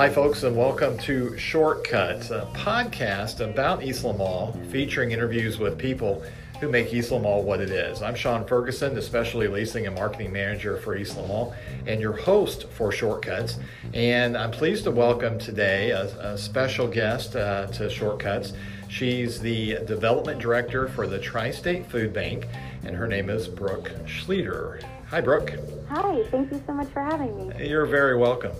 Hi, folks, and welcome to Shortcuts, a podcast about Eastland Mall featuring interviews with people who make Eastland Mall what it is. I'm Sean Ferguson, the Specialty Leasing and Marketing Manager for Eastland Mall, and your host for Shortcuts. And I'm pleased to welcome today a, a special guest uh, to Shortcuts. She's the Development Director for the Tri State Food Bank, and her name is Brooke Schlueter. Hi, Brooke. Hi, thank you so much for having me. You're very welcome.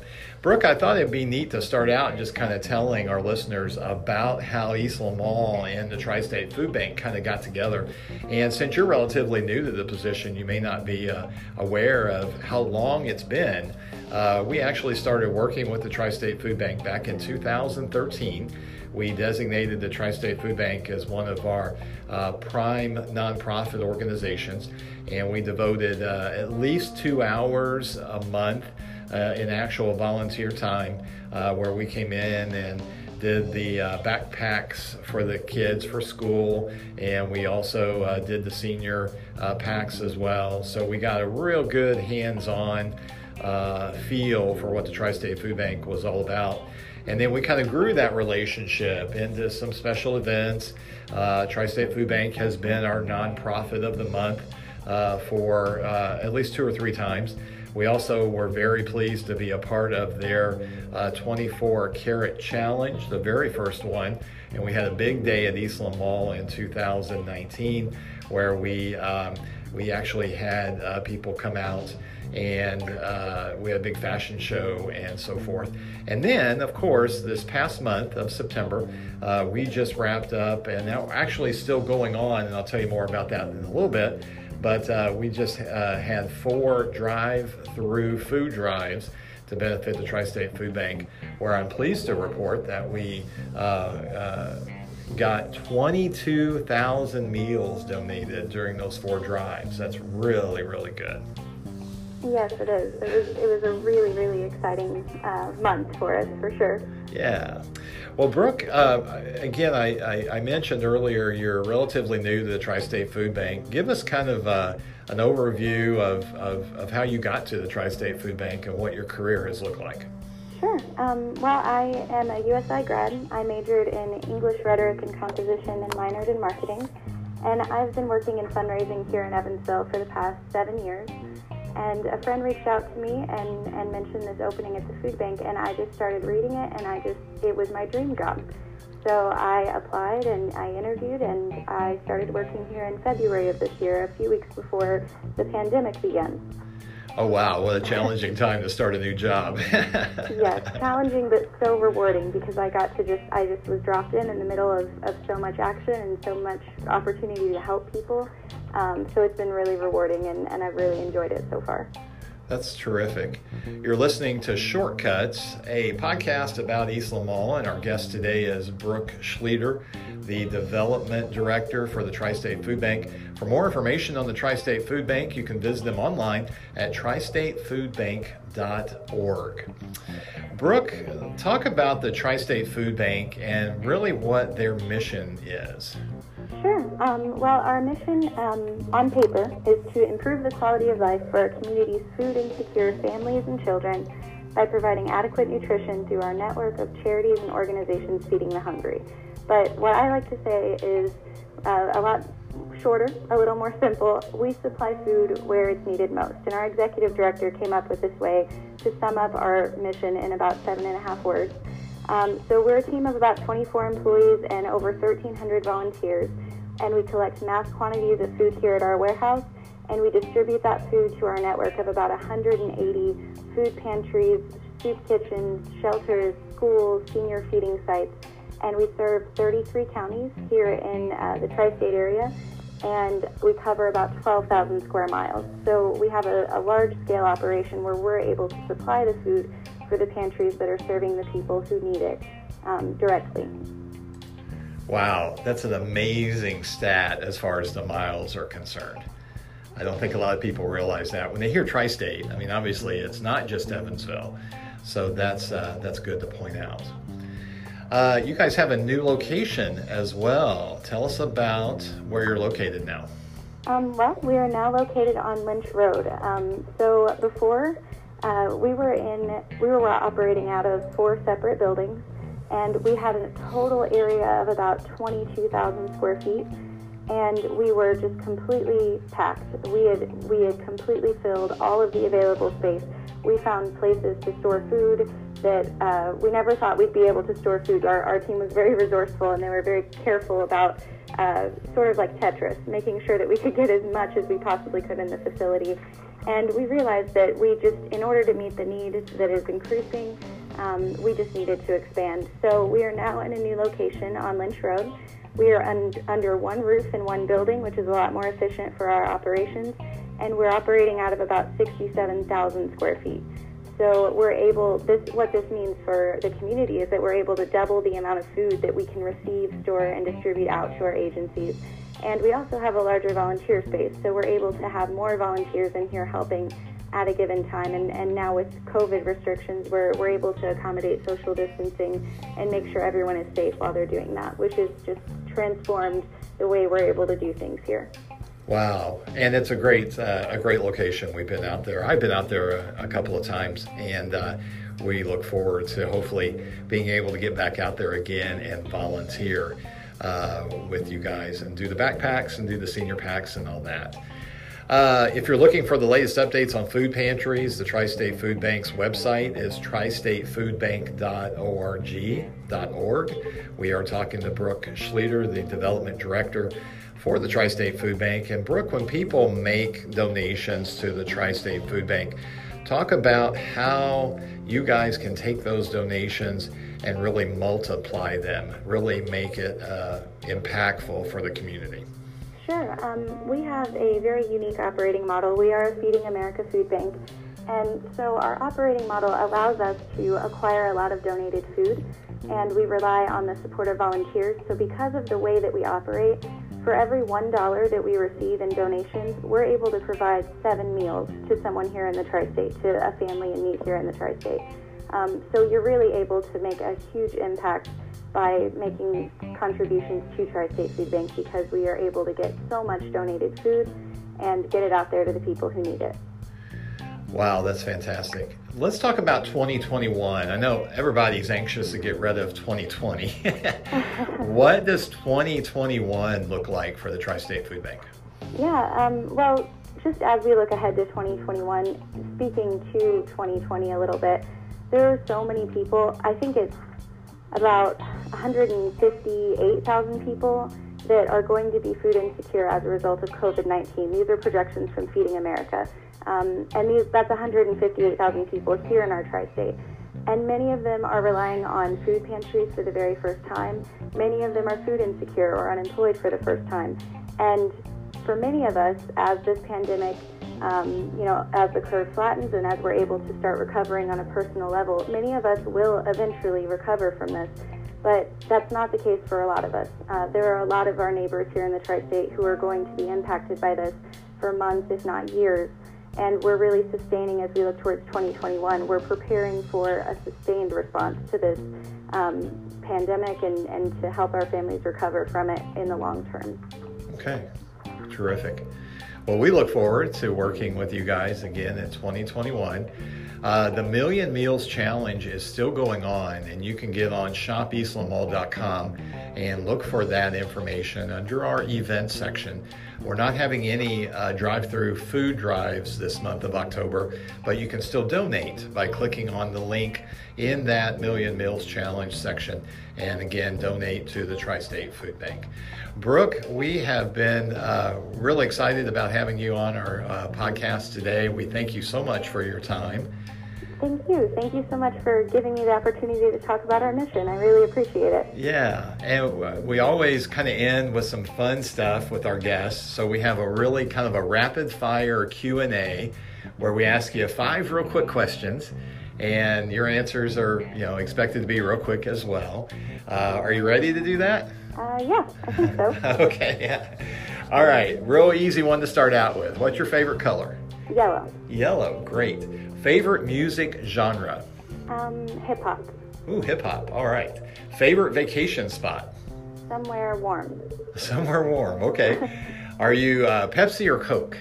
Brooke, I thought it'd be neat to start out just kind of telling our listeners about how Eastland Mall and the Tri State Food Bank kind of got together. And since you're relatively new to the position, you may not be uh, aware of how long it's been. Uh, we actually started working with the Tri State Food Bank back in 2013 we designated the Tri State Food Bank as one of our uh, prime nonprofit organizations, and we devoted uh, at least two hours a month uh, in actual volunteer time uh, where we came in and did the uh, backpacks for the kids for school, and we also uh, did the senior uh, packs as well. So we got a real good hands on uh, feel for what the Tri State Food Bank was all about. And then we kind of grew that relationship into some special events. Uh, Tri State Food Bank has been our nonprofit of the month uh, for at least two or three times. We also were very pleased to be a part of their uh, 24 Carat Challenge, the very first one. And we had a big day at Eastland Mall in 2019 where we, um, we actually had uh, people come out and uh, we had a big fashion show and so forth. And then, of course, this past month of September, uh, we just wrapped up, and now actually still going on, and I'll tell you more about that in a little bit. But uh, we just uh, had four drive-through food drives to benefit the Tri-State Food Bank, where I'm pleased to report that we uh, uh, got 22,000 meals donated during those four drives. That's really, really good. Yes, it is. It was it was a really really exciting uh, month for us for sure. Yeah. Well, Brooke, uh, again, I, I, I, mentioned earlier you're relatively new to the Tri-State Food Bank. Give us kind of uh, an overview of, of, of how you got to the Tri-State Food Bank and what your career has looked like. Sure. Um, well, I am a USI grad. I majored in English rhetoric and composition and minored in marketing. And I've been working in fundraising here in Evansville for the past seven years. And a friend reached out to me and, and mentioned this opening at the food bank, and I just started reading it, and I just, it was my dream job. So I applied and I interviewed, and I started working here in February of this year, a few weeks before the pandemic began. Oh wow, what a challenging time to start a new job. yes, challenging but so rewarding because I got to just I just was dropped in in the middle of, of so much action and so much opportunity to help people. Um, so it's been really rewarding and, and I've really enjoyed it so far. That's terrific. You're listening to Shortcuts, a podcast about Eastland Mall, and our guest today is Brooke Schlueter, the Development Director for the Tri State Food Bank. For more information on the Tri State Food Bank, you can visit them online at tristatefoodbank.org. Brooke, talk about the Tri State Food Bank and really what their mission is. Sure. Um, well, our mission um, on paper is to improve the quality of life for our community's food insecure families and children by providing adequate nutrition through our network of charities and organizations feeding the hungry. But what I like to say is uh, a lot shorter, a little more simple. We supply food where it's needed most. And our executive director came up with this way to sum up our mission in about seven and a half words. Um, so we're a team of about 24 employees and over 1,300 volunteers and we collect mass quantities of food here at our warehouse, and we distribute that food to our network of about 180 food pantries, soup kitchens, shelters, schools, senior feeding sites, and we serve 33 counties here in uh, the tri-state area, and we cover about 12,000 square miles. So we have a, a large-scale operation where we're able to supply the food for the pantries that are serving the people who need it um, directly. Wow, that's an amazing stat as far as the miles are concerned. I don't think a lot of people realize that when they hear tri-state. I mean, obviously, it's not just Evansville, so that's uh, that's good to point out. Uh, you guys have a new location as well. Tell us about where you're located now. Um, well, we are now located on Lynch Road. Um, so before Uh, we were in we were operating out of four separate buildings, and we had a total area of about 22,000 square feet, and we were just completely packed. We had we had completely filled all of the available space. We found places to store food that uh, we never thought we'd be able to store food. Our, our team was very resourceful, and they were very careful about uh, sort of like Tetris, making sure that we could get as much as we possibly could in the facility. And we realized that we just, in order to meet the need that is increasing, um, we just needed to expand. So we are now in a new location on Lynch Road. We are un- under one roof in one building, which is a lot more efficient for our operations, and we're operating out of about 67,000 square feet. So we're able. This what this means for the community is that we're able to double the amount of food that we can receive, store, and distribute out to our agencies. And we also have a larger volunteer space, so we're able to have more volunteers in here helping at a given time. And, and now with COVID restrictions, we're, we're able to accommodate social distancing and make sure everyone is safe while they're doing that, which has just transformed the way we're able to do things here. Wow, and it's a great uh, a great location. We've been out there. I've been out there a, a couple of times, and uh, we look forward to hopefully being able to get back out there again and volunteer uh, with you guys and do the backpacks and do the senior packs and all that. Uh, if you're looking for the latest updates on food pantries, the Tri State Food Bank's website is tristatefoodbank.org.org. We are talking to Brooke Schlueter, the development director for the Tri State Food Bank. And Brooke, when people make donations to the Tri State Food Bank, talk about how you guys can take those donations and really multiply them, really make it uh, impactful for the community. Sure. Um, we have a very unique operating model. We are a Feeding America Food Bank. And so our operating model allows us to acquire a lot of donated food, and we rely on the support of volunteers. So, because of the way that we operate, for every $1 that we receive in donations, we're able to provide seven meals to someone here in the tri state, to a family in need here in the tri state. Um, so you're really able to make a huge impact by making contributions to Tri-State Food Bank because we are able to get so much donated food and get it out there to the people who need it. Wow, that's fantastic. Let's talk about 2021. I know everybody's anxious to get rid of 2020. what does 2021 look like for the Tri State Food Bank? Yeah, um, well, just as we look ahead to 2021, speaking to 2020 a little bit, there are so many people. I think it's about 158,000 people that are going to be food insecure as a result of COVID 19. These are projections from Feeding America. Um, and these, that's 158,000 people here in our tri state. And many of them are relying on food pantries for the very first time. Many of them are food insecure or unemployed for the first time. And for many of us, as this pandemic um, you know, as the curve flattens and as we're able to start recovering on a personal level, many of us will eventually recover from this. But that's not the case for a lot of us. Uh, there are a lot of our neighbors here in the tri state who are going to be impacted by this for months, if not years. And we're really sustaining as we look towards 2021. We're preparing for a sustained response to this um, pandemic and, and to help our families recover from it in the long term. Okay, terrific. Well, we look forward to working with you guys again in 2021. Uh, the Million Meals Challenge is still going on, and you can get on shopeastlandmall.com and look for that information under our event section. We're not having any uh, drive through food drives this month of October, but you can still donate by clicking on the link in that Million Meals Challenge section and again donate to the Tri State Food Bank. Brooke, we have been uh, really excited about having you on our uh, podcast today. We thank you so much for your time. Thank you. Thank you so much for giving me the opportunity to talk about our mission. I really appreciate it. Yeah, and we always kind of end with some fun stuff with our guests. So we have a really kind of a rapid fire Q&A where we ask you five real quick questions and your answers are, you know, expected to be real quick as well. Uh, are you ready to do that? Uh, yeah, I think so. okay, yeah. All right, real easy one to start out with. What's your favorite color? Yellow. Yellow, great. Favorite music genre? Um, hip hop. Ooh, hip hop. All right. Favorite vacation spot? Somewhere warm. Somewhere warm. Okay. Are you uh, Pepsi or Coke?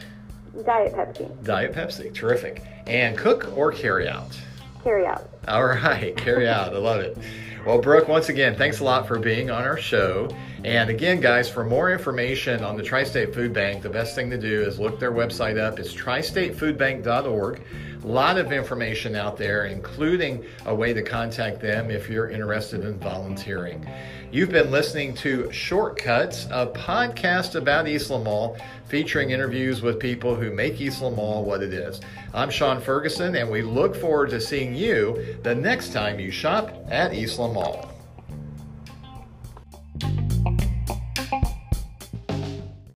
Diet Pepsi. Diet Pepsi. Terrific. And cook or carry out? Carry out. All right, carry out. I love it. Well, Brooke, once again, thanks a lot for being on our show. And again, guys, for more information on the Tri State Food Bank, the best thing to do is look their website up. It's tristatefoodbank.org. A lot of information out there, including a way to contact them if you're interested in volunteering. You've been listening to Shortcuts, a podcast about Eastland Mall, featuring interviews with people who make Eastland Mall what it is. I'm Sean Ferguson, and we look forward to seeing you the next time you shop at Eastland Mall.